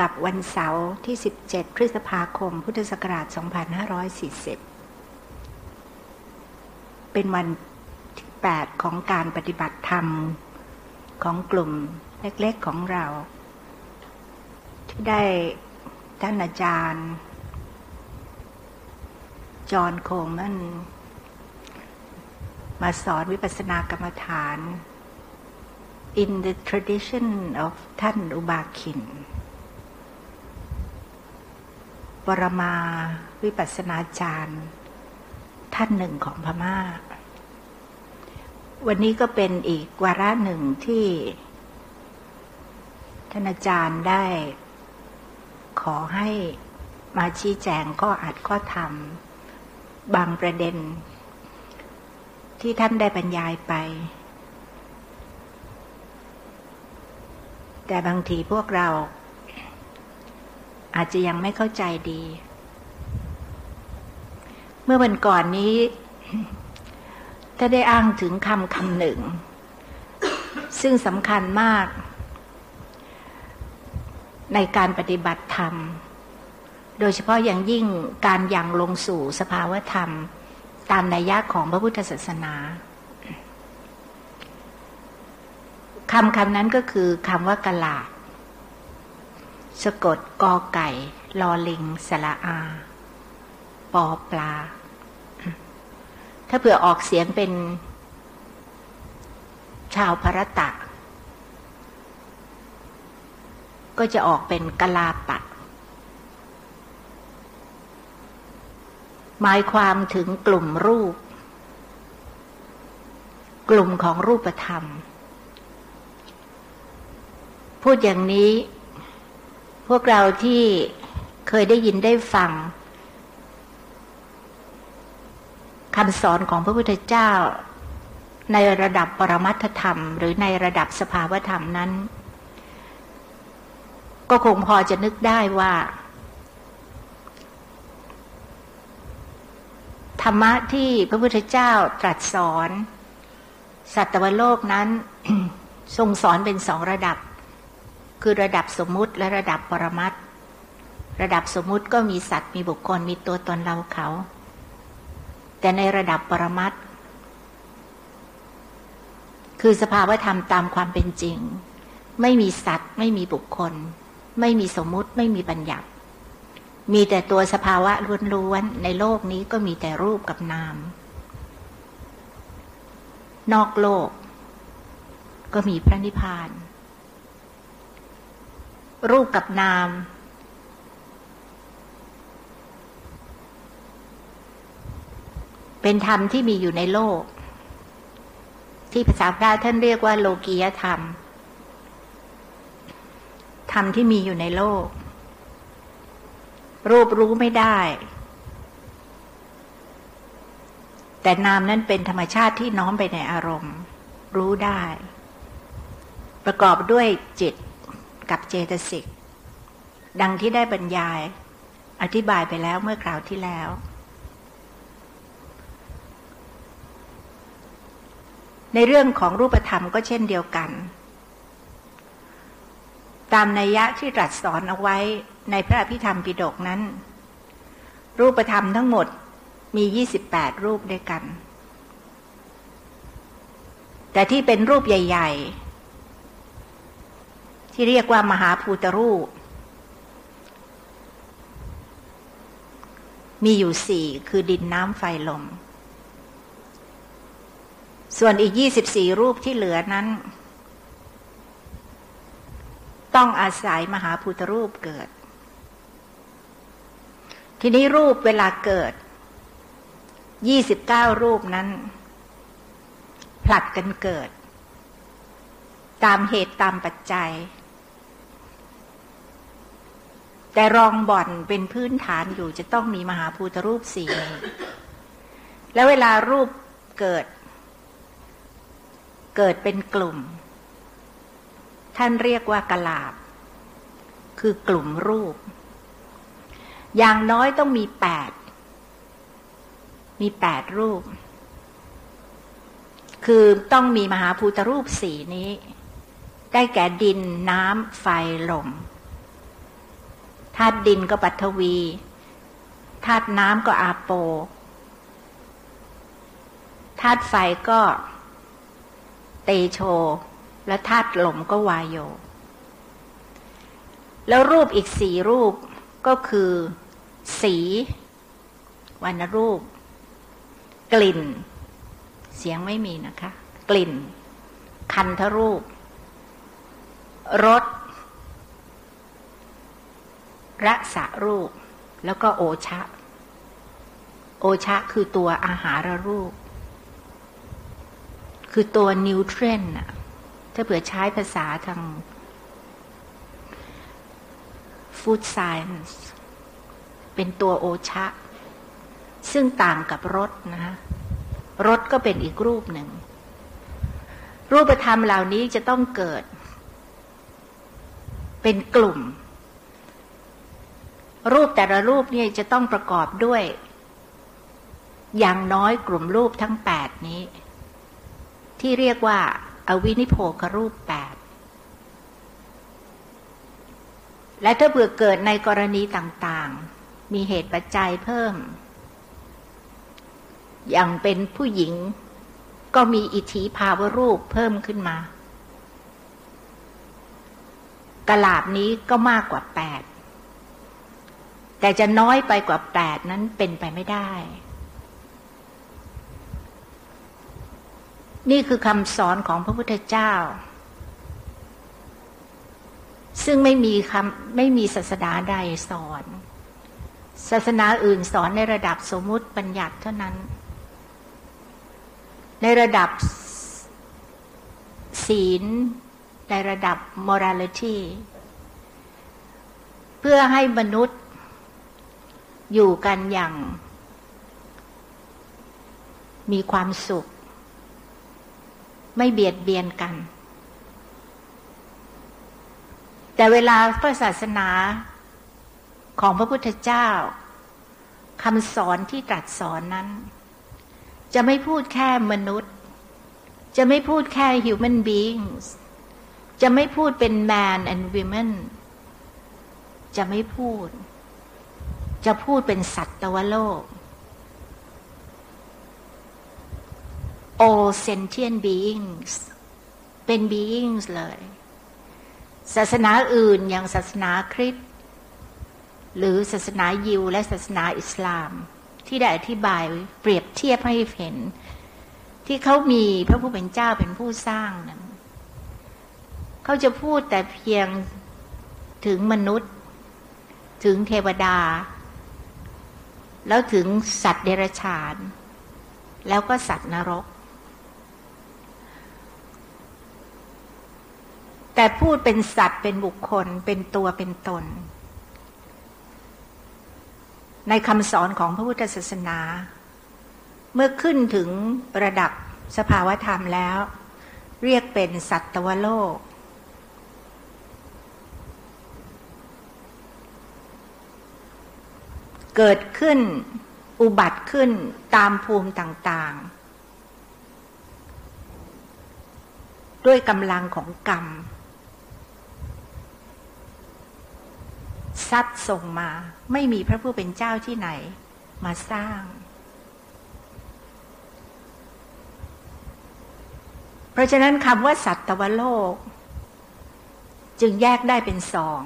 กับวันเสาร์ที่ 17 พฤษภาคม พุทธศักราช 2540 เป็นวันที่ 8 ของการปฏิบัติธรรมของกลุ่มเล็กๆของเรา ที่ได้ท่านอาจารย์ จอห์นโคลมัน มาสอนวิปัสสนากรรมฐาน in the tradition of ท่านอุบาคิน ปรมาวิปัสสนาจารย์ ท่านหนึ่งของพมา่า วันนี้ก็เป็นอีกวาระหนึ่งที่ท่านอาจารย์ได้ ขอให้มาชี้แจงข้ออัดข้อธรรม บางประเด็น ที่ท่านได้บรรยายไป แต่บางทีพวกเรา อาจจะยังไม่เข้าใจดี เมื่อวันก่อนนี้ถ้าได้อ้างถึงคำคำหนึ่ง ซึ่งสำคัญมาก ในการปฏิบัติธรรม โดยเฉพาะอย่างยิ่งการยังลงสู่สภาวธรรม ตามนัยยะของพระพุทธศาสนาคำคำนั้นก็คือคำว่ากลาด สะกดกอไก่ลอลิงสละอา ปอปลา ถ้าเผื่อออกเสียงเป็น ชาวพรตะ ก็จะออกเป็นกลาปะ หมายความถึงกลุ่มรูป กลุ่มของรูปธรรม พูดอย่างนี้ พวกเราที่เคยได้ยินได้ฟังคำสอนของพระพุทธเจ้า ในระดับปรมัตธรรม หรือในระดับสภาวธรรมนั้น ก็คงพอจะนึกได้ว่า ธรรมะที่พระพุทธเจ้าตรัสสอน สัตวโลกนั้น ทรงสอนเป็นสองระดับ คือระดับสมมุติและระดับปรมัตระดับสมมุติก็มีสัตว์มีบุคคลมีตัวตนเราเขา แต่ในระดับปรมัตคือสภาวธรรมตามความเป็นจริง ไม่มีสัตว์ ไม่มีบุคคล ไม่มีสมมุติไม่มีบัญญัติ มีแต่ตัวสภาวะล้วนๆในโลกนี้ก็มีแต่รูปกับนาม นอกโลก ก็มีพระนิพพาน รูปกับนาม เป็นธรรมที่มีอยู่ในโลก ที่ภาษาพระท่านเรียกว่า โลกียธรรม ธรรมที่มีอยู่ในโลก รูปรู้ไม่ได้ แต่นามนั้นเป็นธรรมชาติที่น้อมไปในอารมณ์ รู้ได้ ประกอบด้วยจิต กับเจตสิก ดังที่ได้บรรยาย อธิบายไปแล้วเมื่อคราวที่แล้ว ในเรื่องของรูปธรรมก็เช่นเดียวกัน ตามนัยยะที่ตรัสสอนเอาไว้ในพระอภิธรรมปิฎกนั้น รูปธรรมทั้งหมดมี 28 รูปด้วยกัน แต่ที่เป็นรูปใหญ่ ๆ ที่เรียกว่ามหาภูตรูป มีอยู่สี่คือดินน้ำไฟลม ส่วนอีกยี่สิบสี่รูปที่เหลือนั้น ต้องอาศัยมหาภูตรูปเกิด ทีนี้รูปเวลาเกิดยี่สิบเก้ารูปนั้น ผลัดกันเกิด ตามเหตุตามปัจจัย แต่รองบ่อนเป็นพื้นฐานอยู่จะต้องมีมหาภูตรูปสี่แล้วเวลารูปเกิด เกิดเป็นกลุ่ม ท่านเรียกว่ากลาบ คือกลุ่มรูป อย่างน้อยต้องมีแปดมีแปดรูป คือต้องมีมหาภูตรูปสี่นี้ ได้แก่ดินน้ำไฟลม ธาตุดินก็ปัทวีธาตุน้ำก็อาโปธาตุไฟก็ เตโช และธาตุลมก็วายโย แล้วรูปอีกสี่รูปก็คือ สีวันรูป กลิ่น เสียงไม่มีนะคะ กลิ่น คันทรูปรส ระสรูป แล้วก็โอชะ โอชะคือตัวอาหารรูป คือตัวนิวเทรนน่ะถ้าเผื่อใช้ภาษาทางฟู้ดไซน์เป็นตัวโอชะ ซึ่งต่างกับรสนะคะรสก็เป็นอีกรูปหนึ่ง รูปธรรมเหล่านี้จะต้องเกิด เป็นกลุ่ม รูปแต่ละรูปเนี่ยจะต้องประกอบด้วย อย่างน้อยกลุ่มรูปทั้งแปดนี้ ที่เรียกว่าอาวินิโพครูปแปดและถ้าเบื่อเกิดในกรณีต่างๆ มีเหตุปัจจัยเพิ่ม อย่างเป็นผู้หญิงก็มีอิทธิภาวรูปเพิ่มขึ้นมากลาบนี้ก็มากกว่าแปด แต่จะน้อยไปกว่าแปดนั้นเป็นไปไม่ได้ นี่คือคำสอนของพระพุทธเจ้า ซึ่งไม่มีคำไม่มีศาสนาใดสอน ศาสนาอื่นสอนในระดับสมมุติบัญญัติเท่านั้น ในระดับศีล ในระดับ morality เพื่อให้มนุษย์ อยู่กันอย่าง มีความสุข ไม่เบียดเบียนกัน แต่เวลาพระศาสนาของพระพุทธเจ้าคำสอนที่ตรัสสอนนั้น จะไม่พูดแค่มนุษย์ จะไม่พูดแค่ human beings จะไม่พูดเป็น man and women จะไม่พูด จะพูดเป็นสัตวโลก all sentient beings เป็น beings เลย ศาสนาอื่นอย่างศาสนาคริสต์หรือศาสนายิวและศาสนาอิสลาม ที่ได้อธิบายเปรียบเทียบให้เห็น ที่เขามีพระผู้เป็นเจ้าเป็นผู้สร้างนั้นเขาจะพูดแต่เพียงถึงมนุษย์ ถึงเทวดา แล้วถึงสัตว์เดรัจฉาน แล้วก็สัตว์นรก แต่พูดเป็นสัตว์เป็นบุคคลเป็นตัวเป็นตน ในคำสอนของพระพุทธศาสนา เมื่อขึ้นถึงระดับสภาวธรรมแล้ว เรียกเป็นสัตวโลก เกิดขึ้น อุบัติขึ้นตามภูมิต่างๆ ด้วยกำลังของกรรมซัดส่งมาไม่มีพระผู้เป็นเจ้าที่ไหน มาสร้าง เพราะฉะนั้นคำว่าสัตวโลก จึงแยกได้เป็นสอง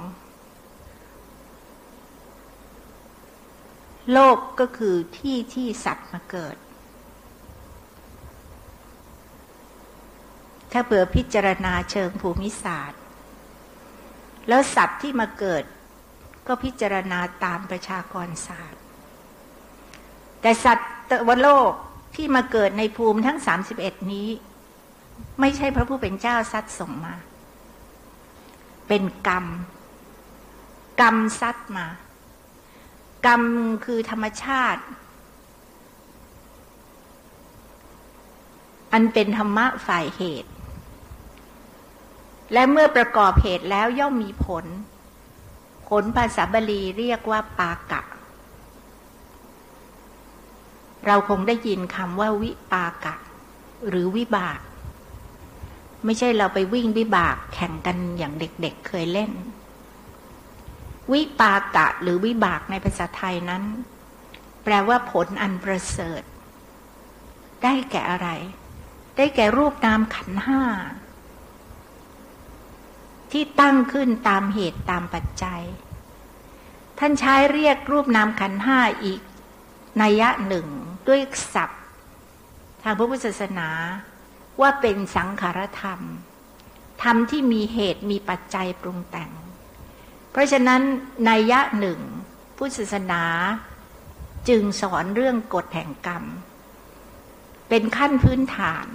โลกก็คือที่ที่สัตว์มาเกิด ถ้าเผื่อพิจารณาเชิงภูมิศาสตร์ แล้วสัตว์ที่มาเกิด ก็พิจารณาตามประชากรศาสตร์ แต่สัตว์โลกที่มาเกิดในภูมิทั้งสามสิบเอ็ดนี้ ไม่ใช่พระผู้เป็นเจ้าซัดส่งมา เป็นกรรม กรรมซัดมา กรรมคือธรรมชาติ อันเป็นธรรมะฝ่ายเหตุ และเมื่อประกอบเหตุแล้วย่อมมีผล ผลภาษาบาลีเรียกว่าปากะ เราคงได้ยินคำว่าวิปากะ หรือวิบาก ไม่ใช่เราไปวิ่งวิบากแข่งกันอย่างเด็กๆเเคยเล่น วิปากะหรือวิบากในภาษาไทยนั้น แปลว่าผลอันประเสริฐ ได้แก่อะไร ได้แก่รูปนามขันห้า ที่ตั้งขึ้นตามเหตุตามปัจจัย ท่านใช้เรียกรูปนามขันห้าอีกนัยหนึ่งด้วยศัพท์ ทางพระพุทธศาสนาว่าเป็นสังขารธรรม ธรรมที่มีเหตุมีปัจจัยปรุงแต่ง เพราะฉะนั้นนัยยะหนึ่งพุทธศาสนาจึงสอนเรื่องกฎแห่งกรรม เป็นขั้นพื้นฐาน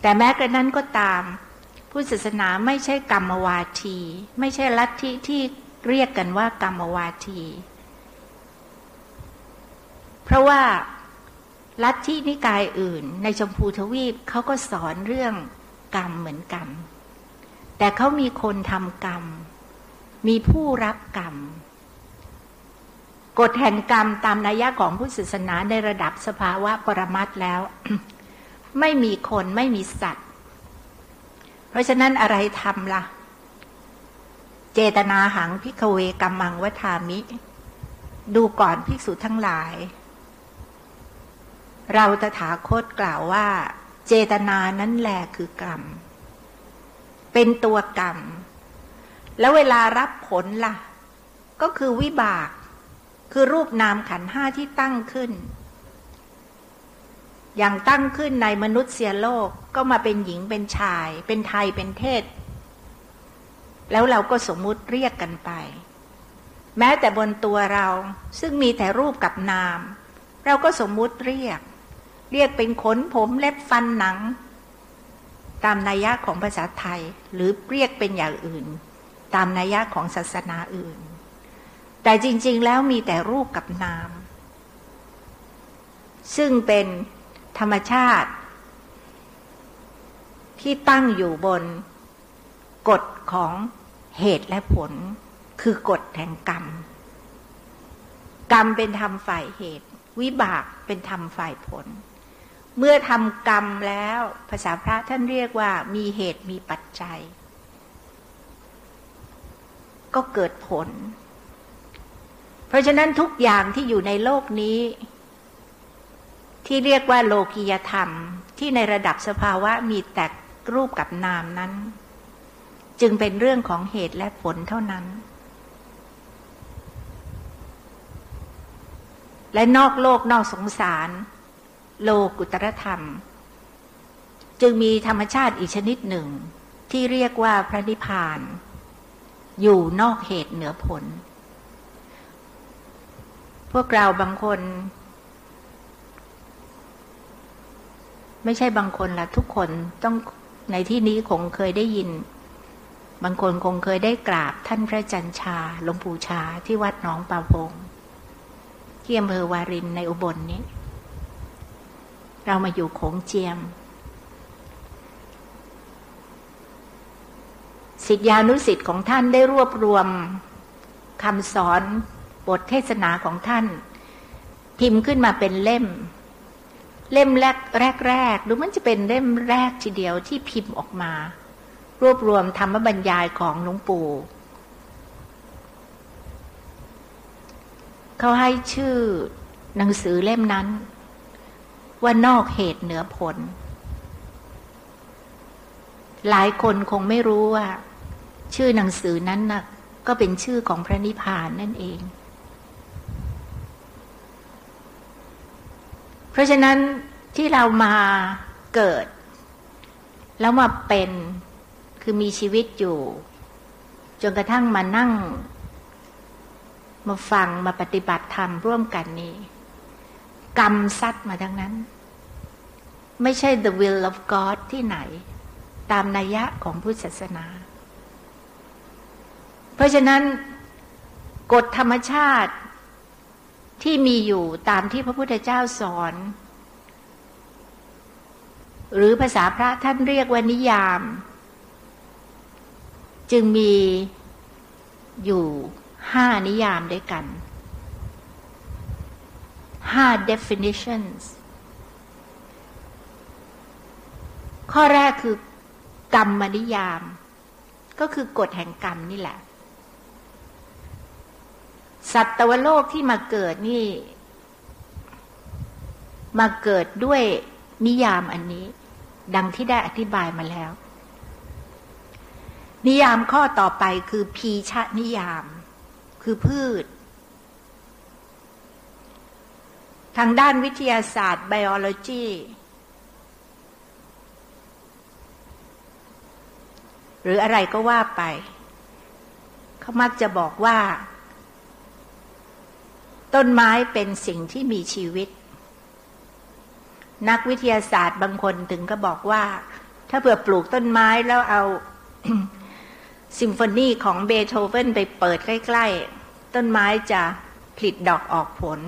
แต่แม้กระนั้นก็ตามพุทธศาสนาไม่ใช่กรรมวาที ไม่ใช่ลัทธิที่เรียกกันว่ากรรมวาที เพราะว่าลัทธินิกายอื่น ในชมพูทวีปเขาก็สอนเรื่องกรรมเหมือนกัน แต่เขามีคนทำกรรม มีผู้รับกรรม กฎแห่งกรรมตามนัยยะของพุทธศาสนาในระดับสภาวะปรมัตแล้ว ไม่มีคนไม่มีสัตว์ เพราะฉะนั้นอะไรทำละ่ะ เจตนาหังพิกเวกัมมังวัฏามิ ดูก่อนภิกษุทั้งหลาย เราตถาคตกล่าวว่า เจตนานั้นแหละคือกรรม เป็นตัวกรรม แล้วเวลารับผลละ่ะ ก็คือวิบาก คือรูปนามขันห้าที่ตั้งขึ้น อย่างตั้งขึ้นในมนุษย์เสียโลกก็มาเป็นหญิงเป็นชาย เป็นไทยเป็นเทศ แล้วเราก็สมมุติเรียกกันไป แม้แต่บนตัวเราซึ่งมีแต่รูปกับนาม เราก็สมมุติเรียก เรียกเป็นขนผมเล็บฟันหนัง ตามนัยยะของภาษาไทย หรือเรียกเป็นอย่างอื่น ตามนัยยะของศาสนาอื่น แต่จริง ๆ แล้วมีแต่รูปกับนาม ซึ่งเป็นธรรมชาติ ที่ตั้งอยู่บนกฎของเหตุและผล คือกฎแห่งกรรม กรรมเป็นธรรมฝ่ายเหตุ วิบากเป็นธรรมฝ่ายผล เมื่อทำกรรมแล้วภาษาพระท่านเรียกว่ามีเหตุมีปัจจัย ก็เกิดผล เพราะฉะนั้นทุกอย่างที่อยู่ในโลกนี้ ที่เรียกว่าโลกียธรรมที่ในระดับสภาวะมีแต่รูปกับนามนั้น จึงเป็นเรื่องของเหตุและผลเท่านั้น และนอกโลกนอกสงสาร โลกุตรธรรม จึงมีธรรมชาติอีกชนิดหนึ่ง ที่เรียกว่าพระนิพพาน อยู่นอกเหตุเหนือผล พวกเราบางคน ไม่ใช่บางคนละทุกคนต้องในที่นี้คงเคยได้ยิน บางคนคงเคยได้กราบท่านพระจันชาหลวงปู่ชาที่วัดหนองปาพงที่อำเภอวารินในอุบลนนี้ เรามาอยู่โขงเจียม สิทธิานุสิทธิ์ของท่านได้รวบรวมคำสอนบทเทศนาของท่าน พิมพ์ขึ้นมาเป็นเล่ม เล่มแรกแรกแรกหรือมันจะเป็นเล่มแรกทีเดียวที่พิมพ์ออกมา รวบรวมธรรมบรรยายของหลวงปู่เขาให้ชื่อหนังสือเล่มนั้น ว่านอกเหตุเหนือผล หลายคนคงไม่รู้ว่า ชื่อหนังสือนั้นนะก็เป็นชื่อของพระนิพพานนั่นเอง เพราะฉะนั้นที่เรามาเกิด แล้วมาเป็นคือมีชีวิตอยู่ จนกระทั่งมานั่ง มาฟังมาปฏิบัติธรรมร่วมกันนี้ กรรมซัดมาทั้งนั้น ไม่ใช่ the will of God ที่ไหน ตามนัยยะของพุทธศาสนา เพราะฉะนั้นกฎธรรมชาติที่มีอยู่ตามที่พระพุทธเจ้าสอน หรือภาษาพระท่านเรียกว่านิยาม จึงมีอยู่ห้านิยามด้วยกันห้า definitions ข้อแรกคือกรรมนิยาม ก็คือกฎแห่งกรรมนี่แหละ สัตวโลกที่มาเกิดนี่ มาเกิดด้วยนิยามอันนี้ ดังที่ได้อธิบายมาแล้ว นิยามข้อต่อไปคือพีชะนิยาม คือพืช ทางด้านวิทยาศาสตร์ biology หรืออะไรก็ว่าไป เขามักจะบอกว่า ต้นไม้เป็นสิ่งที่มีชีวิต นักวิทยาศาสตร์บางคนถึงก็บอกว่า ถ้าเผื่อปลูกต้นไม้แล้วเอาซิมโฟนีของเบโธเฟนไปเปิดใกล้ๆ ต้นไม้จะผลิตดอกออกผล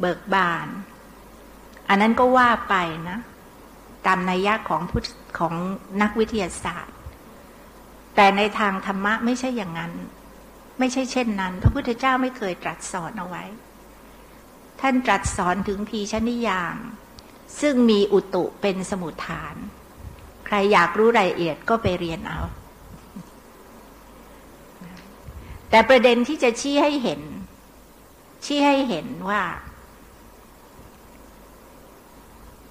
เบิกบาน อันนั้นก็ว่าไปนะ ตามนัยยะของพุทธของนักวิทยาศาสตร์ แต่ในทางธรรมะไม่ใช่อย่างนั้น ไม่ใช่เช่นนั้น พระพุทธเจ้าไม่เคยตรัสสอนเอาไว้ ท่านตรัสสอนถึงพีชนิยาม ซึ่งมีอุตุเป็นสมุทฐาน ใครอยากรู้รายละเอียดก็ไปเรียนเอา แต่ประเด็นที่จะชี้ให้เห็น ชี้ให้เห็นว่า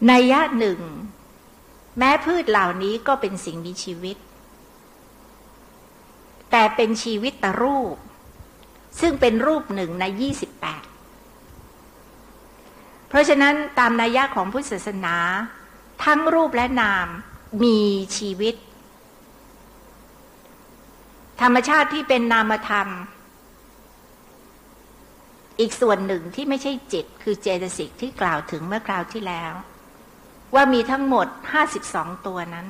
ในยะหนึ่ง แม้พืชเหล่านี้ก็เป็นสิ่งมีชีวิต แต่เป็นชีวิตตรูป ซึ่งเป็นรูปหนึ่งในยี่สิบแปดเพราะฉะนั้นตามนัยยะของพุทธศาสนา ทั้งรูปและนามมีชีวิต ธรรมชาติที่เป็นนามธรรม อีกส่วนหนึ่งที่ไม่ใช่จิต คือเจตสิกที่กล่าวถึงเมื่อคราวที่แล้ว ว่ามีทั้งหมดห้าสิบสองตัวนั้น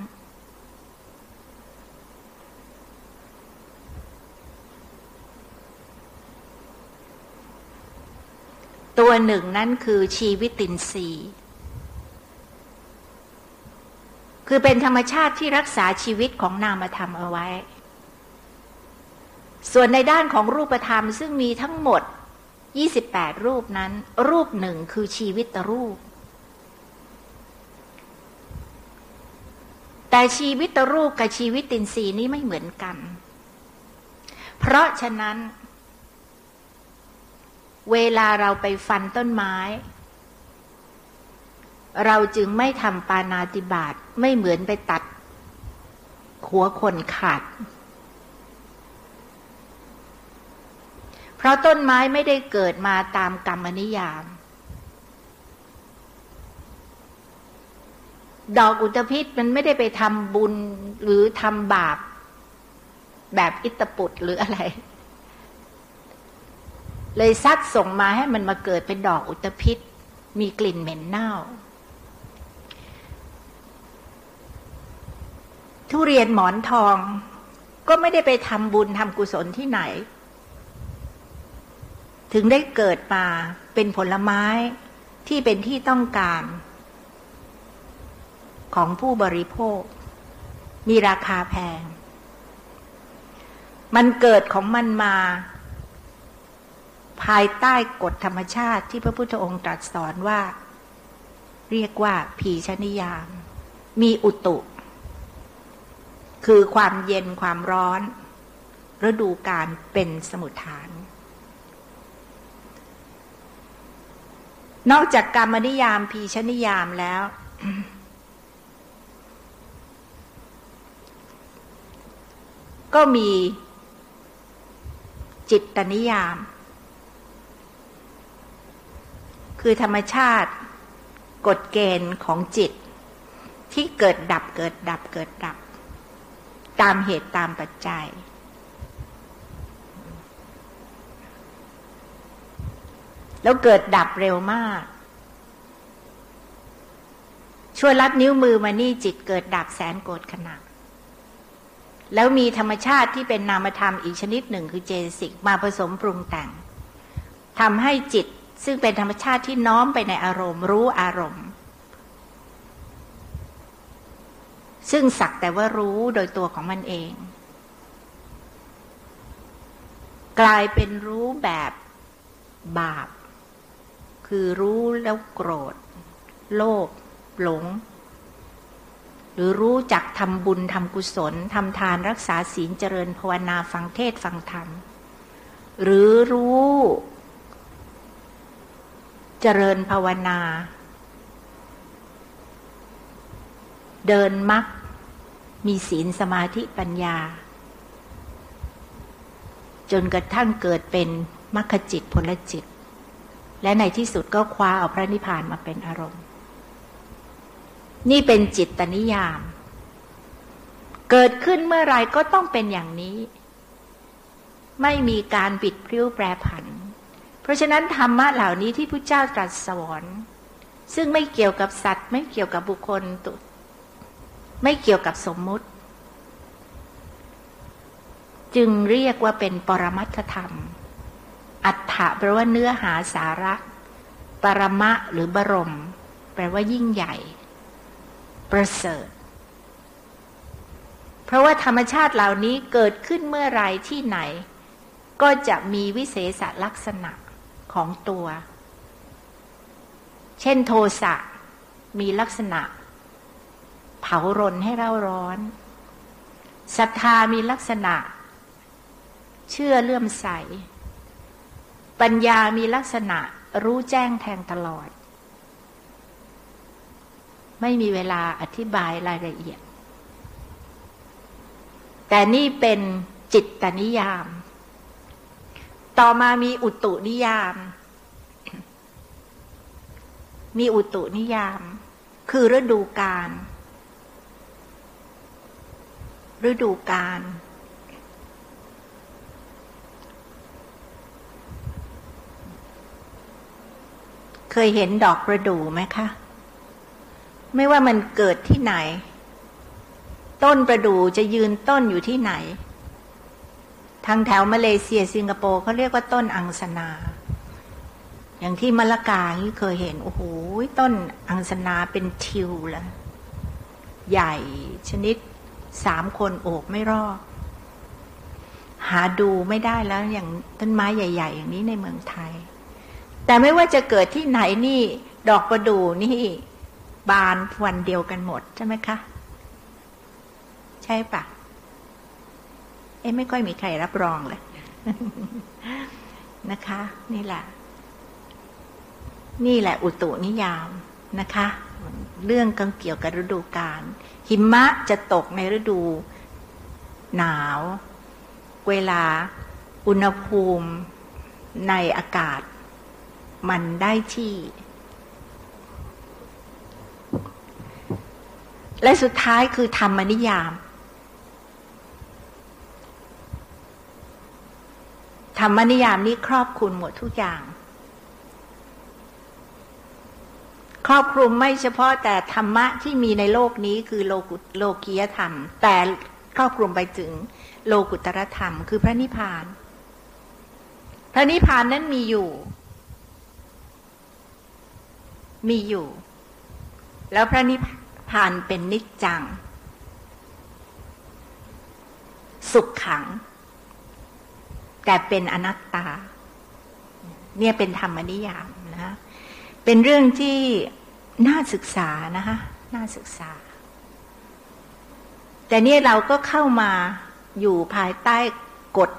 ตัวหนึ่งนั้นคือชีวิตินทรีย์ คือเป็นธรรมชาติที่รักษาชีวิตของนามธรรมเอาไว้ ส่วนในด้านของรูปธรรมซึ่งมีทั้งหมด 28 รูปนั้น รูปหนึ่งคือชีวิตรูป แต่ชีวิตรูปกับชีวิตตินทรีย์นี้ไม่เหมือนกัน เพราะฉะนั้น เวลาเราไปฟันต้นไม้ เราจึงไม่ทำปานาติบาตไม่เหมือนไปตัด หัวคนขาด เพราะต้นไม้ไม่ได้เกิดมาตามกรรมนิยาม ดอกอุตภิษมันไม่ได้ไปทำบุญหรือทำบาป แบบอิตปุตหรืออะไร เลยซัดส่งมาให้มันมาเกิดเป็นดอกอุตภิษมีกลิ่นเหม็นเน่า ทุเรียนหมอนทอง ก็ไม่ได้ไปทำบุญทำกุศลที่ไหน ถึงได้เกิดมาเป็นผลไม้ที่เป็นที่ต้องการ ของผู้บริโภค มีราคาแพง มันเกิดของมันมา ภายใต้กฎธรรมชาติที่พระพุทธองค์ตรัสสอนว่า เรียกว่า ผีชนิยาม มีอุตุ คือความเย็นความร้อน ฤดูการเป็นสมุทฐาน นอกจากกรรมนิยามพีชนิยามแล้วก็มีจิตตนิยาม คือธรรมชาติกฎเกณฑ์ของจิต ที่เกิดดับเกิดดับเกิดดับ ตามเหตุตามปัจจัย แล้วเกิดดับเร็วมาก ช่วยรับนิ้วมือมานี่จิตเกิดดับแสนโกรธขณะแล้วมีธรรมชาติที่เป็นนามธรรมอีกชนิดหนึ่งคือเจสิกมาผสมปรุงแต่งทำให้จิต ซึ่งเป็นธรรมชาติที่น้อมไปในอารมณ์ รู้อารมณ์ ซึ่งสักแต่ว่ารู้โดยตัวของมันเอง กลายเป็นรู้แบบบาป คือรู้แล้วโกรธ โลภหลง หรือรู้จักทำบุญทำกุศลทำทานรักษาศีลเจริญภาวนาฟังเทศฟังธรรม หรือรู้ เจริญภาวนา เดินมักมีศีลสมาธิปัญญา จนกระทั่งเกิดเป็นมรรคจิตผลจิต และในที่สุดก็คว้าเอาพระนิพพานมาเป็นอารมณ์ นี่เป็นจิตตนิยาม เกิดขึ้นเมื่อไรก็ต้องเป็นอย่างนี้ ไม่มีการปิดพริ้วแปรผัน เพราะฉะนั้นธรรมะเหล่านี้ที่พระเจ้าตรัสสอนซึ่งไม่เกี่ยวกับสัตว์ ไม่เกี่ยวกับบุคคลตุไม่เกี่ยวกับสมมุติ จึงเรียกว่าเป็นปรมัตถธรรม อัฏฐะแปลว่าเนื้อหาสาระ ปรมะหรือบรม แปลว่ายิ่งใหญ่ ประเสริฐ เพราะว่าธรรมชาติเหล่านี้เกิดขึ้นเมื่อไรที่ไหน ก็จะมีวิเศษลักษณะ ของตัว เช่นโทสะมีลักษณะ เผารนให้เราร้อนศรัทธามีลักษณะ เชื่อเลื่อมใส ปัญญามีลักษณะรู้แจ้งแทงตลอด ไม่มีเวลาอธิบายรายละเอียด แต่นี่เป็นจิตตนิยาม ต่อมามีอุตุนิยาม มีอุตุนิยาม คือฤดูกาลฤดูกาลเคยเห็นดอกประดู่ไหมคะ ไม่ว่ามันเกิดที่ไหน ต้นประดู่จะยืนต้นอยู่ที่ไหน ทางแถวมาเลเซียสิงคโปร์เขาเรียกว่าต้นอังสนา อย่างที่มะละกาที่เคยเห็น โอ้โหต้นอังสนาเป็นทิวแล้วใหญ่ชนิดสามคนโอบไม่รอดหาดูไม่ได้แล้วอย่างต้นไม้ใหญ่ ๆ อย่างนี้ในเมืองไทย แต่ไม่ว่าจะเกิดที่ไหนนี่ ดอกประดู่นี่บานวันเดียวกันหมดใช่ไหมคะ ใช่ปะ อ๊ะไม่ค่อยมีใครรับรองเลยนะคะ นี่แหละ นี่แหละ อุตุนิยามนะคะ เรื่องกังเกี่ยวกับฤดูกาลหิมะจะตกในฤดู หนาว เวลาอุณหภูมิในอากาศ มันได้ที่ และสุดท้ายคือธรรมนิยาม ธรรมนิยามนี้ครอบคลุมหมดทุกอย่าง ครอบคลุมไม่เฉพาะแต่ธรรมะที่มีในโลกนี้คือโลกุโลกียธรรม แต่ครอบคลุมไปถึงโลกุตรธรรม คือพระนิพพาน พระนิพพานนั้นมีอยู่ มีอยู่ แล้วพระนิพพานเป็นนิจจัง สุขขัง แต่เป็นอนัตตา เนี่ยเป็นธรรมนิยามนะเป็นเรื่องที่น่าศึกษานะคะน่าศึกษา แต่นี่เราก็เข้ามาอยู่ภายใต้กฎ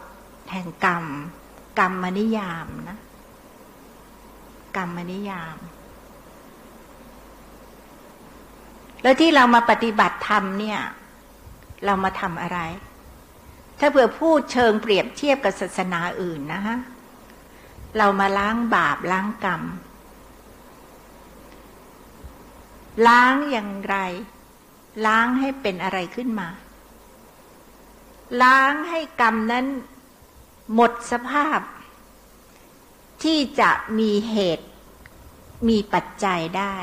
แห่งกรรม กรรมนิยามนะกรรมนิยาม แล้วที่เรามาปฏิบัติธรรมเนี่ย เรามาทำอะไร ถ้าเผื่อพูดเชิงเปรียบเทียบกับศาสนาอื่นนะฮะเรามาล้างบาปล้างกรรม ล้างอย่างไร ล้างให้เป็นอะไรขึ้นมา ล้างให้กรรมนั้นหมดสภาพ ที่จะมีเหตุมีปัจจัยได้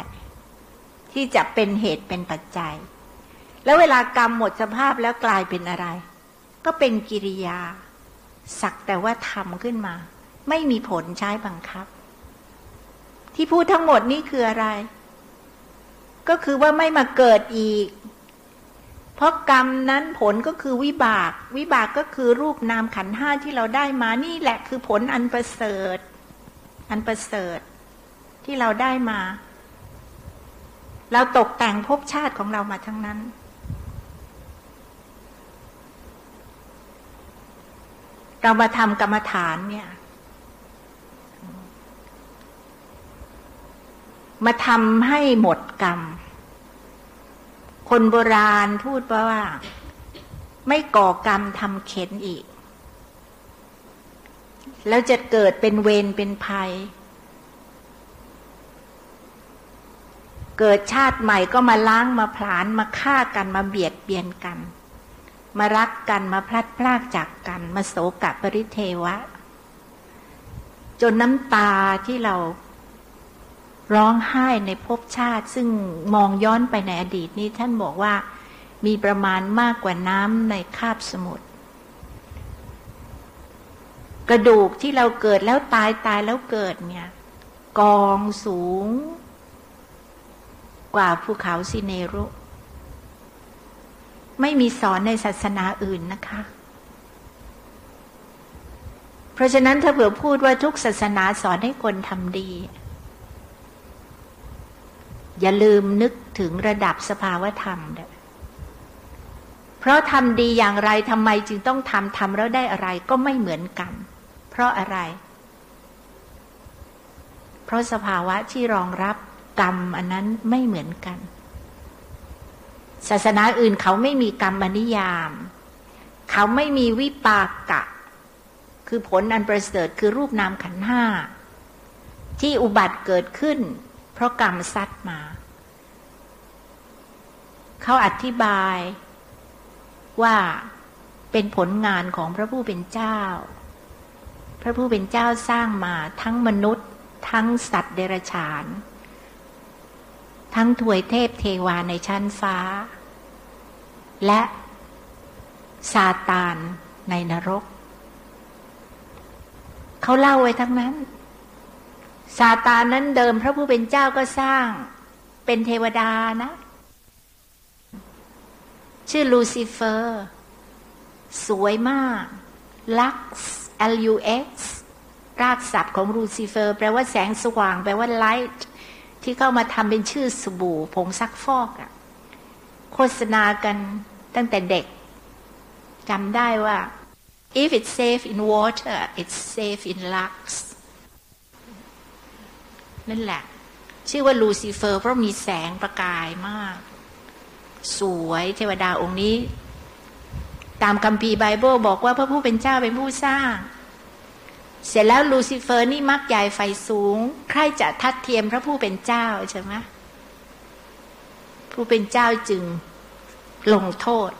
ที่จะเป็นเหตุเป็นปัจจัย แล้วเวลากรรมหมดสภาพแล้วกลายเป็นอะไร ก็เป็นกิริยา สักแต่ว่าทำขึ้นมา ไม่มีผลใช้บังคับ ที่พูดทั้งหมดนี้คืออะไร ก็คือว่าไม่มาเกิดอีก เพราะกรรมนั้นผลก็คือวิบาก วิบากก็คือรูปนามขันห้าที่เราได้มานี่แหละคือผลอันประเสริฐ อันประเสริฐที่เราได้มา เราตกแต่งภพชาติของเรามาทั้งนั้น เรามาทำกรรมฐานเนี่ย มาทำให้หมดกรรม คนโบราณพูดว่า ไม่ก่อกรรมทำเข็นอีก แล้วจะเกิดเป็นเวรเป็นภัย เกิดชาติใหม่ก็มาล้างมาผลาญมาฆ่ากันมาเบียดเบียนกัน มารักกันมาพลัดพรากจากกัน มาโศกปริเทวะ จนน้ำตาที่เราร้องไห้ในภพชาติ ซึ่งมองย้อนไปในอดีตนี้ท่านบอกว่ามีประมาณมากกว่าน้ำในคาบสมุทรกระดูกที่เราเกิดแล้วตายตายแล้วเกิดเนี่ย กองสูง กว่าภูเขาซิเนรุ ไม่มีสอนในศาสนาอื่นนะคะ เพราะฉะนั้นถ้าเผื่อพูดว่าทุกศาสนาสอนให้คนทำดี อย่าลืมนึกถึงระดับสภาวธรรมเด้เพราะทำดีอย่างไรทำไมจึงต้องทำทำแล้วได้อะไรก็ไม่เหมือนกัน เพราะอะไร เพราะสภาวะที่รองรับกรรมอันนั้นไม่เหมือนกัน ศาสนาอื่นเขาไม่มีกรรมนิยาม เขาไม่มีวิปากะ คือผลอันประเสริฐคือรูปนามขันห้าที่อุบัติเกิดขึ้น เพราะกรรมซัดมา เขาอธิบายว่าเป็นผลงานของพระผู้เป็นเจ้า พระผู้เป็นเจ้าสร้างมาทั้งมนุษย์ ทั้งสัตว์เดรัจฉาน ทั้งถวยเทพเทวาในชั้นฟ้า และซาตานในนรก เขาเล่าไว้ทั้งนั้นซาตานนั้นเดิมพระผู้เป็นเจ้าก็สร้างเป็นเทวดานะ ชื่อลูซิเฟอร์ สวยมาก lux l u x รากศัพท์ของลูซิเฟอร์ แปลว่าแสงสว่าง แปลว่า light ที่เข้ามาทำเป็นชื่อสบู่ผงซักฟอกอะโฆษณากันตั้งแต่เด็กจำได้ว่า if it's safe in water it's safe in lux นั่นแหละ ชื่อว่าลูซิเฟอร์ เพราะมีแสงประกายมาก สวยเทวดาองค์นี้ ตามคัมภีร์ไบเบิลบอกว่าพระผู้เป็นเจ้าเป็นผู้สร้าง เสร็จแล้วลูซิเฟอร์นี่มักใหญ่ไฟสูง ใครจะทัดเทียมพระผู้เป็นเจ้าใช่ไหมผู้เป็นเจ้าจึงลงโทษ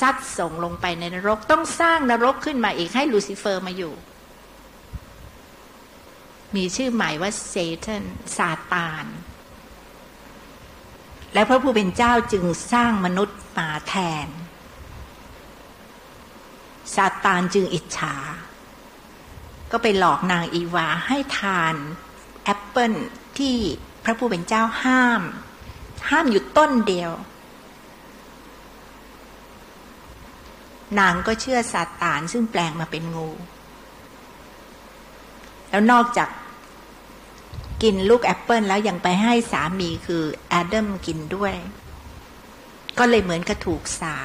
ซัดส่งลงไปในนรก ต้องสร้างนรกขึ้นมาอีกให้ลูซิเฟอร์มาอยู่ มีชื่อใหม่ว่าเซตันซาตาน และพระผู้เป็นเจ้าจึงสร้างมนุษย์มาแทนซาตานจึงอิจฉา ก็ไปหลอกนางอีวาให้ทานแอปเปิลที่พระผู้เป็นเจ้าห้าม ห้ามอยู่ต้นเดียว นางก็เชื่อซาตานซึ่งแปลงมาเป็นงู แล้วนอกจากกินลูกแอปเปิลแล้วยังไปให้สามีคือแอดัมกินด้วย ก็เลยเหมือนกับถูกสาป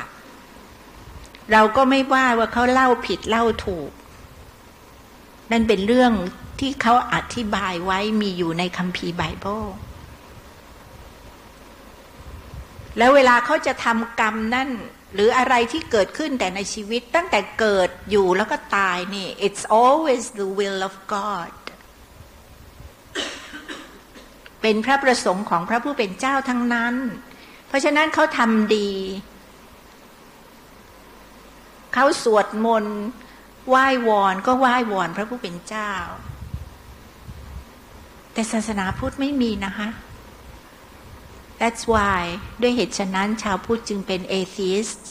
เราก็ไม่ว่าว่าเขาเล่าผิดเล่าถูก นั่นเป็นเรื่องที่เขาอธิบายไว้มีอยู่ในคัมภีร์ไบเบิลแล้วเวลาเขาจะทำกรรมนั่น หรืออะไรที่เกิดขึ้นแต่ในชีวิตตั้งแต่เกิดอยู่แล้วก็ตายนี่ it's always the will of God เป็นพระประสงค์ของพระผู้เป็นเจ้าทั้งนั้น เพราะฉะนั้นเขาทำดี เขาสวดมนต์ ไหว้วอนก็ไหว้วอนพระผู้เป็นเจ้า แต่ศาสนาพุทธไม่มีนะคะ That's why ด้วยเหตุฉะนั้นชาวพุทธจึงเป็น atheist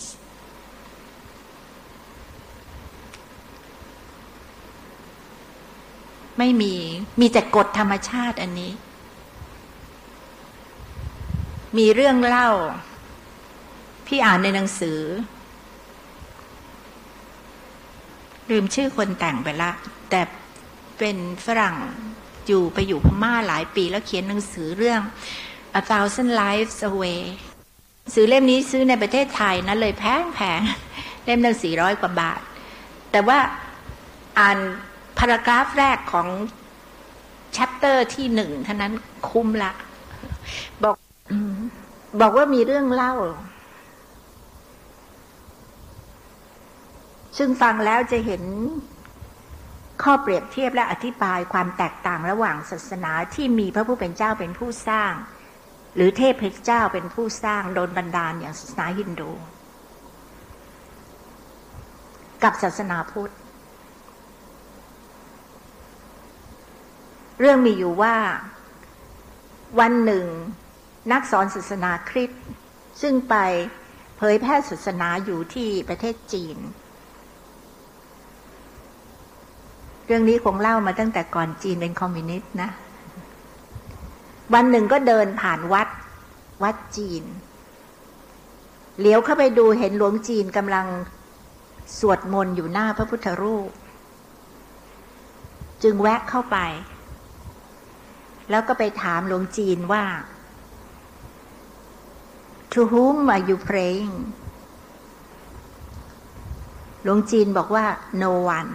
ไม่มี มีแต่กฎธรรมชาติอันนี้ มีเรื่องเล่า พี่อ่านในหนังสือ ลืมชื่อคนแต่งไปละ แต่เป็นฝรั่งอยู่ไปอยู่พม่าหลายปีแล้วเขียนหนังสือเรื่อง A Thousand Lives Away สือเล่มนี้ซื้อในประเทศไทยนะเลยแพงแพงเล่มหนึ่งสี่ร้อยกว่าบาท แต่ว่าอ่าน paragraph แรกของ chapter ที่หนึ่งเท่านั้นคุ้มละ บอกบอกว่ามีเรื่องเล่า ซึ่งฟังแล้วจะเห็นข้อเปรียบเทียบและอธิบายความแตกต่างระหว่างศาสนาที่มีพระผู้เป็นเจ้าเป็นผู้สร้าง หรือเทพเจ้าเป็นผู้สร้างดลบันดาลอย่างศาสนาฮินดู กับศาสนาพุทธ เรื่องมีอยู่ว่า วันหนึ่ง นักสอนศาสนาคริสต์ซึ่งไปเผยแพร่ศาสนาอยู่ที่ประเทศจีนเรื่องนี้คงเล่ามาตั้งแต่ก่อนจีนเป็นคอมมิวนิสต์นะ วันหนึ่งก็เดินผ่านวัด วัดจีน เหลียวเข้าไปดูเห็นหลวงจีนกำลังสวดมนต์อยู่หน้าพระพุทธรูป จึงแวะเข้าไป แล้วก็ไปถามหลวงจีนว่า To whom are you praying หลวงจีนบอกว่า no one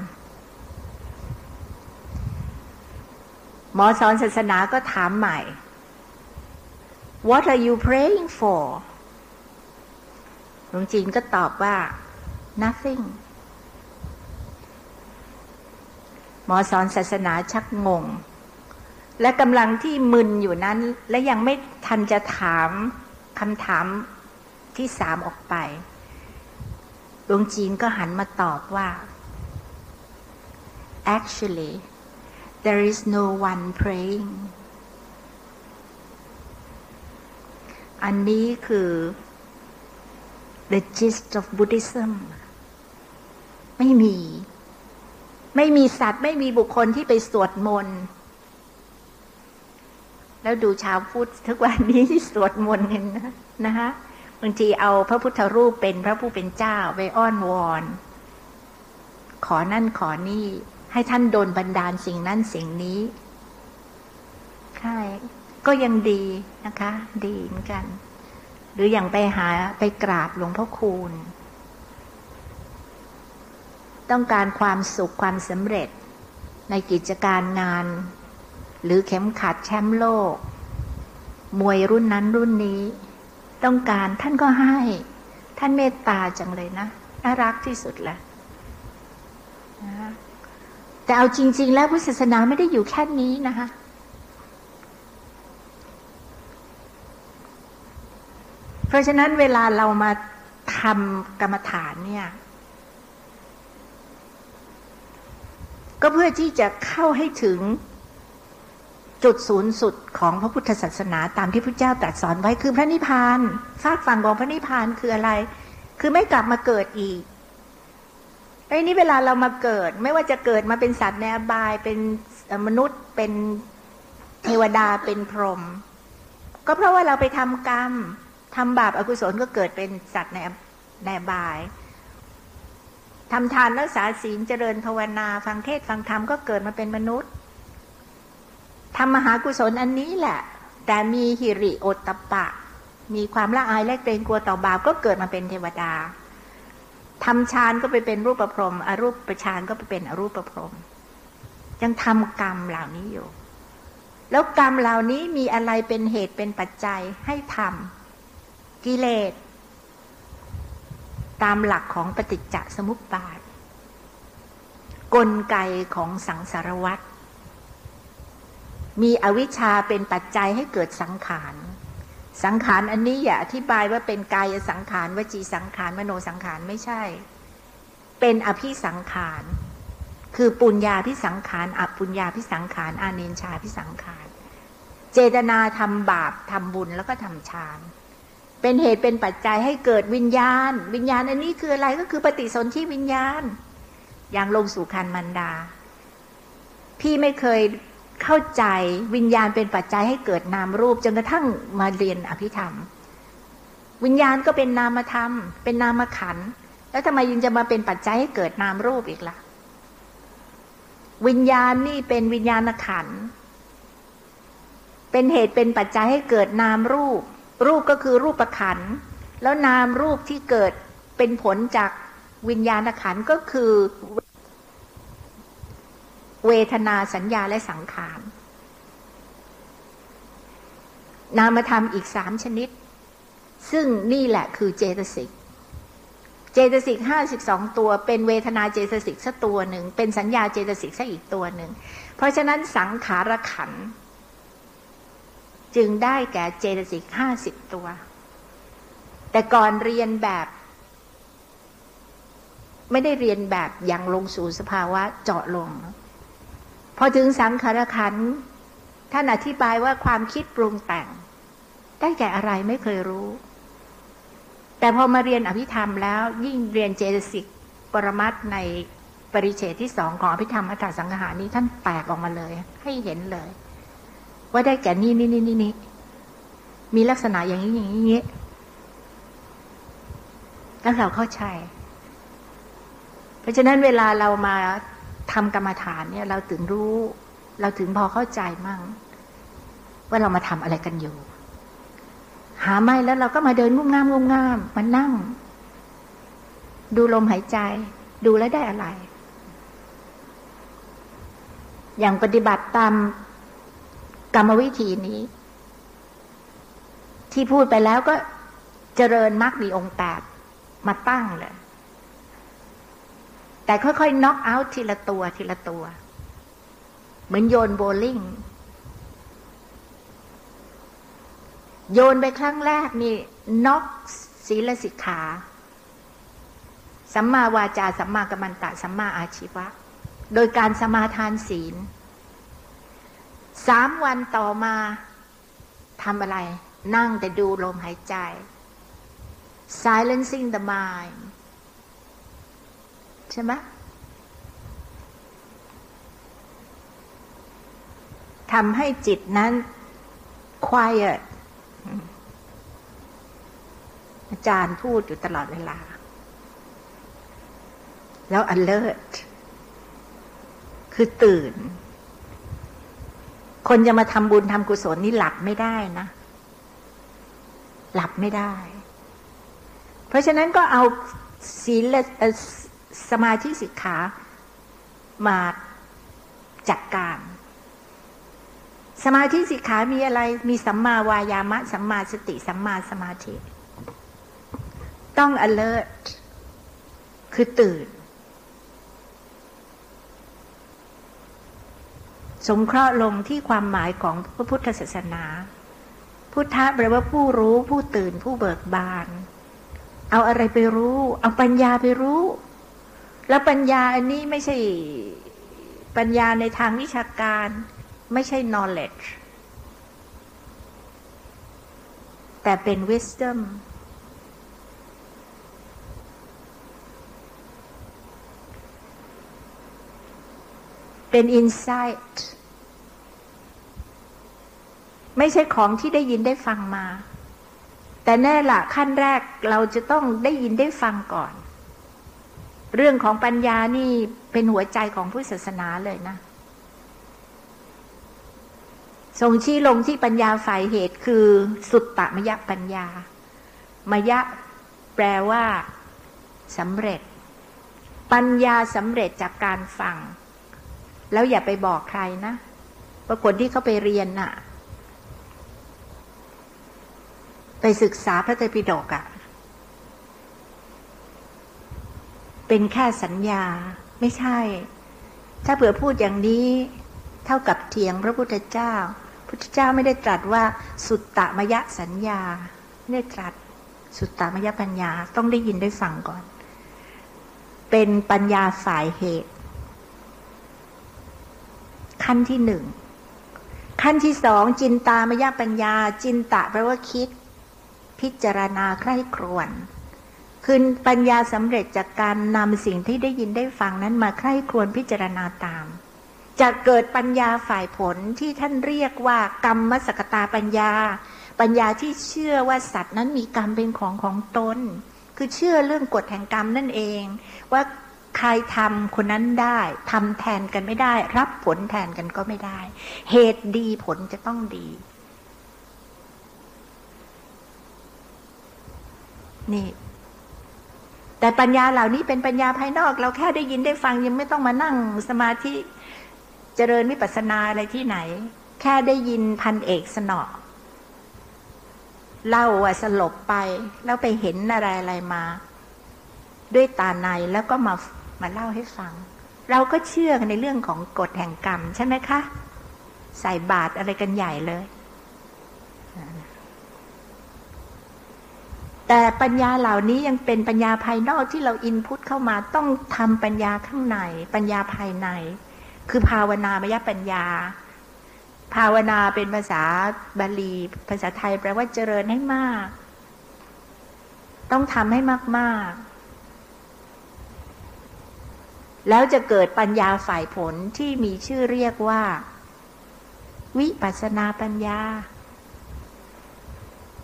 หมอสอนศาสนาก็ถามใหม่ What are you praying for หลวงจีนก็ตอบว่า nothing หมอสอนศาสนาชักงง และกำลังที่มึนอยู่นั้น และยังไม่ทันจะถามคำถามที่สามออกไปหลวงจีนก็หันมาตอบว่า actually there is no one praying อันนี้คือ the gist of Buddhism ไม่มี ไม่มีสัตว์ ไม่มีบุคคลที่ไปสวดมนต์แล้วดูชาวพุทธทุกวันนี้ที่สวดมนต์กันนะนะคะบางทีเอาพระพุทธรูปเป็นพระผู้เป็นเจ้าไปอ้อนวอน ขอนั่นขอนี่ ให้ท่านโดนบันดาลสิ่งนั้นสิ่งนี้ใช่ก็ยังดีนะคะ ดีเหมือนกัน หรืออย่างไปหาไปกราบหลวงพ่อคูณ ต้องการความสุขความสำเร็จในกิจการงาน หรือเข็มขัดแชมป์โลก มวยรุ่นนั้นรุ่นนี้ ต้องการท่านก็ให้ ท่านเมตตาจังเลยนะ น่ารักที่สุดแหละนะ แต่เอาจริง ๆ แล้วพุทธศาสนาไม่ได้อยู่แค่นี้นะคะเพราะฉะนั้นเวลาเรามาทำกรรมฐานเนี่ย ก็เพื่อที่จะเข้าให้ถึงจุดศูนย์สุดของพระพุทธศาสนาตามที่พระเจ้าตรัสสอนไว้คือพระนิพพานฟากฝั่งของพระนิพพานคืออะไร คือไม่กลับมาเกิดอีก ไอ้นี้เวลาเรามาเกิด ไม่ว่าจะเกิดมาเป็นสัตว์ในอบายเป็นมนุษย์เป็นเทวดาเป็นพรหมก็เพราะว่าเราไปทำกรรมทำบาปอากุศลก็เกิดเป็นสัตว์ในในบายทำทานรักษาศีลเจริญภาวนา ฟังเทศฟังธรรมก็เกิดมาเป็นมนุษย์ทำมหากุศลอันนี้แหละ แต่มีหิริโอตตะปะ มีความละอายและเกรงกลัวต่อบาปก็เกิดมาเป็นเทวดา ทำฌานก็ไปเป็นรูปประพรมอรูปประฌานก็ไปเป็นอรูปประพรมยังทำกรรมเหล่านี้อยู่ แล้วกรรมเหล่านี้มีอะไรเป็นเหตุเป็นปัจจัยให้ทำกิเลส ตามหลักของปฏิจจสมุปบาท กลไกของสังสารวัตรมีอวิชชาเป็นปัจจัยให้เกิดสังขาร สังขารอันนี้อย่าอธิบายว่าเป็นกายสังขารวจีสังขารมโนสังขารไม่ใช่ เป็นอภิสังขาร คือปุญญาพิสังขารอปุญญาพิสังขารอาเนนชาพิสังขาร เจตนาทำบาปทำบุญแล้วก็ทำฌานเป็นเหตุเป็นปัจจัยให้เกิดวิญญาณ วิญญาณอันนี้คืออะไรก็คือปฏิสนธิวิญญาณ อย่างลงสู่คันมันดา พี่ไม่เคย เข้าใจวิญญาณเป็นปัจจัยให้เกิดนามรูปจนกระทั่งมาเรียนอภิธรรม วิญญาณก็เป็นนามธรรม เป็นนามขันแล้วทำไมยังจะมาเป็นปัจจัยให้เกิดนามรูปอีกละ่ะ วิญญาณนี่เป็นวิญญาณขันเป็นเหตุเป็นปัจจัยให้เกิดนามรูป รูปก็คือรูปประขันแล้วนามรูปที่เกิดเป็นผลจากวิญญาณขันก็คือ เวทนาสัญญาและสังขาร นามธรรมอีกสามชนิด ซึ่งนี่แหละคือเจตสิก เจตสิกห้าสิบสองตัว เป็นเวทนาเจตสิกสักตัวหนึ่ง เป็นสัญญาเจตสิกสักอีกตัวหนึ่ง เพราะฉะนั้นสังขารขัน จึงได้แก่เจตสิกห้าสิบตัว แต่ก่อนเรียนแบบไม่ได้เรียนแบบอย่างลงสู่สภาวะเจาะลง พอถึงสังขารขันท่านอธิบายว่าความคิดปรุงแต่ง ได้แก่อะไรไม่เคยรู้ แต่พอมาเรียนอภิธรรมแล้ว ยิ่งเรียนเจตสิกปรมัตในปริเฉดที่สองของอภิธรรมอัตถสังหานี้ท่านแตกออกมาเลย ให้เห็นเลย ว่าได้แก่นี่นี่นี่นี่นี่มีลักษณะอย่างนี้อย่างนี้แล้วเราเข้าใจ เพราะฉะนั้นเวลาเรามา ทำกรรมฐานเนี่ย เราถึงรู้ เราถึงพอเข้าใจมั่ง ว่าเรามาทำอะไรกันอยู่ หาไม่แล้วเราก็มาเดินงุ่มง่ามงุ่มง่ามมานั่ง ดูลมหายใจ ดูแล้วได้อะไร อย่างปฏิบัติตามกรรมวิธีนี้ ที่พูดไปแล้วก็เจริญมรรคมีองค์แปดมาตั้งเลย แต่ค่อยๆน็อกเอาท์ทีละตัวทีละตัว เหมือนโยนโบลิ่ง โยนไปครั้งแรกนี่น็อกศีลสิกขา สัมมาวาจา สัมมากัมมันตะ สัมมาอาชีวะ โดยการสมาทานศีล สามวันต่อมาทำอะไร นั่งแต่ดูลมหายใจ silencing the mind ใช่ไหมทำให้จิตนั้น quiet อาจารย์พูดอยู่ตลอดเวลา แล้ว alert คือตื่น คนจะมาทำบุญทำกุศลนี่หลับไม่ได้นะ หลับไม่ได้ เพราะฉะนั้นก็เอาศีล สมาธิสิกขามาจัดการ สมาธิสิกขามีอะไร มีสัมมาวายามะ สัมมาสติ สัมมาสมาธิ ต้อง alert คือตื่น สงเคราะห์ลงที่ความหมายของพระพุทธศาสนา พุทธะแปลว่าผู้รู้ผู้ตื่นผู้เบิกบาน เอาอะไรไปรู้ เอาปัญญาไปรู้ แล้วปัญญาอันนี้ไม่ใช่ปัญญาในทางวิชาการไม่ใช่ knowledge แต่เป็น wisdom เป็น insight ไม่ใช่ของที่ได้ยินได้ฟังมา แต่แน่ละขั้นแรกเราจะต้องได้ยินได้ฟังก่อน เรื่องของปัญญานี่เป็นหัวใจของพุทธศาสนาเลยนะทรงชี้ลงที่ปัญญาฝ่ายเหตุคือสุตตมยปัญญา มยะแปลว่าสำเร็จ ปัญญาสำเร็จจากการฟัง แล้วอย่าไปบอกใครนะว่าคนที่เขาไปเรียนน่ะ ไปศึกษาพระไตรปิฎกอะ่ะ เป็นแค่สัญญาไม่ใช่ ถ้าเผื่อพูดอย่างนี้เท่ากับเถียงพระพุทธเจ้า พุทธเจ้าไม่ได้ตรัสว่าสุตตมยะสัญญาไม่ได้ตรัสสุตตมยปัญญาต้องได้ยินได้ฟังก่อน เป็นปัญญาฝ่ายเหตุ ขั้นที่หนึ่งขั้นที่สองจินตามยปัญญา จินตะแปลว่าคิด พิจารณาใคร่ครวญ คือปัญญาสำเร็จจากการนำสิ่งที่ได้ยินได้ฟังนั้นมาใคร่ครวญพิจารณาตาม จะเกิดปัญญาฝ่ายผลที่ท่านเรียกว่ากรรมมสกตาปัญญา ปัญญาที่เชื่อว่าสัตว์นั้นมีกรรมเป็นของของตน คือเชื่อเรื่องกฎแห่งกรรมนั่นเอง ว่าใครทำคนนั้นได้ทำแทนกันไม่ได้ รับผลแทนกันก็ไม่ได้ เหตุดีผลจะต้องดีนี่ แต่ปัญญาเหล่านี้เป็นปัญญาภายนอก เราแค่ได้ยินได้ฟังยังไม่ต้องมานั่งสมาธิเจริญวิปัสสนาอะไรที่ไหน แค่ได้ยินพันเอกสนอเล่าว่าสลบไป แล้วไปเห็นอะไรอะไรมา ด้วยตาในแล้วก็มามาเล่าให้ฟัง เราก็เชื่อในเรื่องของกฎแห่งกรรมใช่ไหมคะ ใส่บาตรอะไรกันใหญ่เลย แต่ปัญญาเหล่านี้ยังเป็นปัญญาภายนอกที่เราอินพุตเข้ามาต้องทำปัญญาข้างใน ปัญญาภายใน คือภาวนามยปัญญา ภาวนาเป็นภาษาบาลี ภาษาไทยแปลว่าเจริญให้มาก ต้องทำให้มากๆ แล้วจะเกิดปัญญาฝ่ายผลที่มีชื่อเรียกว่า วิปัสนาปัญญา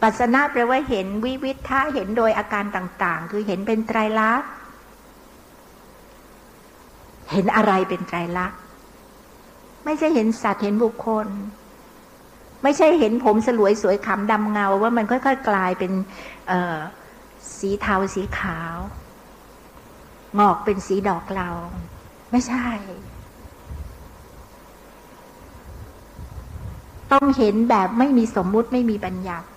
ปัสนาแปลว่าเห็นวิวิทะเห็นโดยอาการต่าง ๆ คือเห็นเป็นไตรลักษณ์เห็นอะไรเป็นไตรลักษณ์ไม่ใช่เห็นสัตว์เห็นบุคคล ไม่ใช่เห็นผมสลวยสวยขำดำเงา ว่ามันค่อย ๆ กลายเป็นสีเทาสีขาวงอกเป็นสีดอกเรา ไม่ใช่ ต้องเห็นแบบไม่มีสมมุติไม่มีบัญญัติ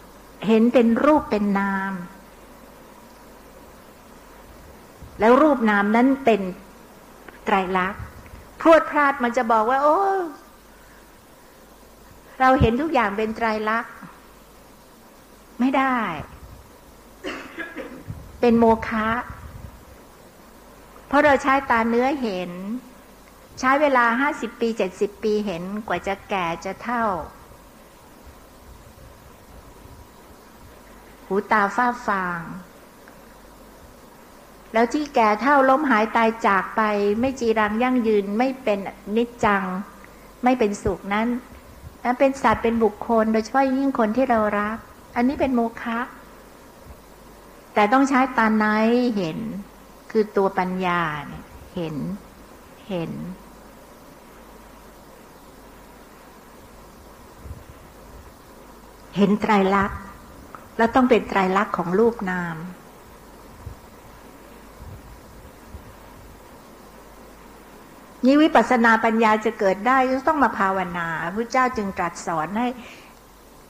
เห็นเป็นรูปเป็นนาม แล้วรูปนามนั้นเป็นไตรลักษณ์พรวดพลาดมันจะบอกว่า โอ้เราเห็นทุกอย่างเป็นไตรลักษณ์ไม่ได้ เป็นโมฆะเพราะเราใช้ตาเนื้อเห็น ใช้เวลาห้าสิบปีเจ็ดสิบปีเห็นกว่าจะแก่จะเท่า หูตาฝ้าฟาง แล้วที่แก่เท่าล้มหายตายจากไป ไม่จีรังยั่งยืนไม่เป็นนิจจัง ไม่เป็นสุขนั้นนั้นเป็นสัตว์เป็นบุคคล โดยเฉพาะยิ่งคนที่เรารัก อันนี้เป็นโมฆะแต่ต้องใช้ตาในเห็น คือตัวปัญญาเนี่ยเห็น เห็น เห็นไตรลักษณ์ แล้วต้องเป็นไตรลักษณ์ของรูปนาม นี้วิปัสนาปัญญาจะเกิดได้ต้องมาภาวนาพระเจ้าจึงตรัสสอนให้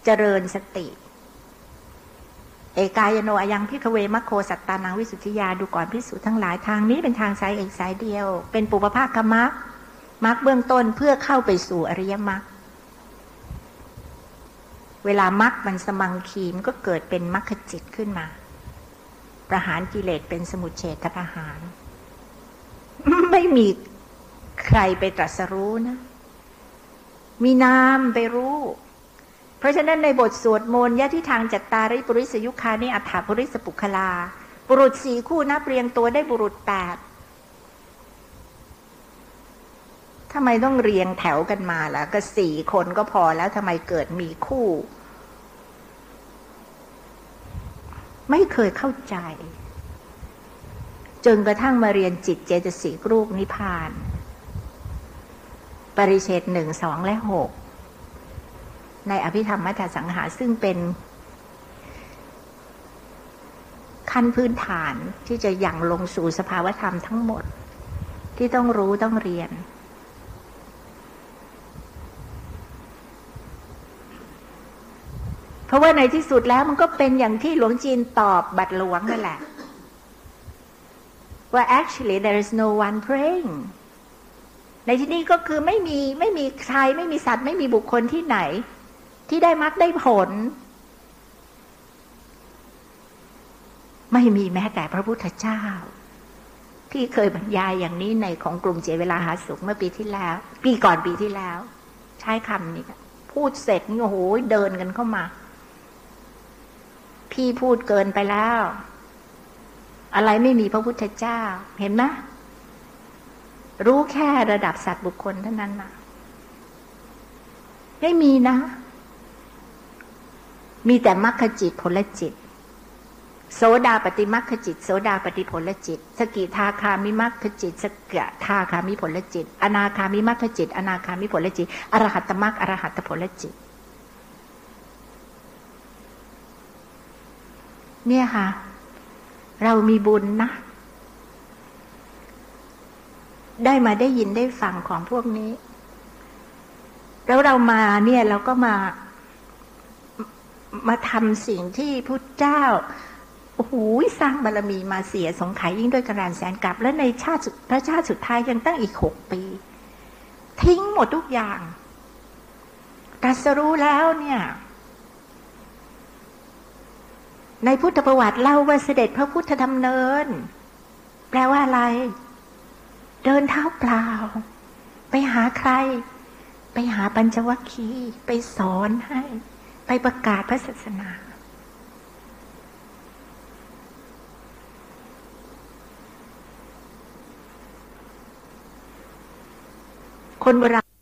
เจริญสติ เอกายโนอายังพิกเวมโคสัตตานังวิสุทธิยาดูก่อนพิสูจทั้งหลายทางนี้เป็นทางสายเอกสายเดียว เป็นปุปภาคมรรคมรรคเบื้องต้นเพื่อเข้าไปสู่อริยมรรค เวลามักมันสมังคีมก็เกิดเป็นมรรคจิตขึ้นมา ประหารกิเลสเป็นสมุทเฉทประหาร ไม่มีใครไปตรัสรู้นะ มีนามไปรู้ เพราะฉะนั้นในบทสวดมนต์ยะที่ทางจัตตาริปุริสยุคานี่อัฏฐาปุริสปุคลา บุรุษสี่คู่นับเรียงตัวได้บุรุษแปด ทำไมต้องเรียงแถวกันมาล่ะ ก็สี่คนก็พอแล้วทำไมเกิดมีคู่ ไม่เคยเข้าใจ จนกระทั่งมาเรียนจิตเจตสิกรูปนิพพาน ปริเชตหนึ่งสองและหกในอภิธรรมมัทสังหาซึ่งเป็นขั้นพื้นฐานที่จะยังลงสู่สภาวธรรมทั้งหมด ที่ต้องรู้ต้องเรียน ราะว่าในที่สุดแล้วมันก็เป็นอย่างที่หลวงจีนตอบบัตรหลวงนั่นแหละว่า actually there is no one praying ในที่นี้ก็คือไม่มีไม่มีใครไม่มีสัตว์ ไม่มีบุคคลที่ไหน ที่ได้มรรคได้ผล ไม่มีแม้แต่พระพุทธเจ้า ที่เคยบรรยายอย่างนี้ในของกลุ่มเจเวลาหาสุขเมื่อปีที่แล้ว ปีก่อนปีที่แล้ว ใช้คำนี้พูดเสร็จนี่โอ้โหเดินกันเข้ามา พี่พูดเกินไปแล้ว อะไรไม่มีพระพุทธเจ้า เห็นไหมรู้แค่ระดับสัตว์บุคคลเท่านั้นนะไม่มีนะ มีแต่มรรคจิตผลจิต โสดาปัตติมรรคจิต โสดาปัตติผลจิต สกิทาคามิมรรคจิต สกทาคามิผลจิต อนาคามิมรรคจิต อนาคามิผลจิต อรหัตมรรคอรหัตผลจิต เนี่ยค่ะ เรามีบุญนะ ได้มาได้ยินได้ฟังของพวกนี้ แล้วเรามาเนี่ยเราก็มา มาทำสิ่งที่พุทธเจ้าโอ้โหสร้างบารมีมาเสียสงไขยยิ่งด้วยกระดานแสนกลับ และในชาติพระชาติสุดท้ายยังตั้งอีกหกปี ทิ้งหมดทุกอย่างตรัสรู้แล้วเนี่ย ในพุทธประวัติเล่าว่าเสด็จพระพุทธดำเนิน แปลว่าอะไร เดินเท้าเปล่า ไปหาใคร ไปหาปัญจวัคคีย์ไปสอนให้ ไปประกาศพระศาสนาคนโบราณ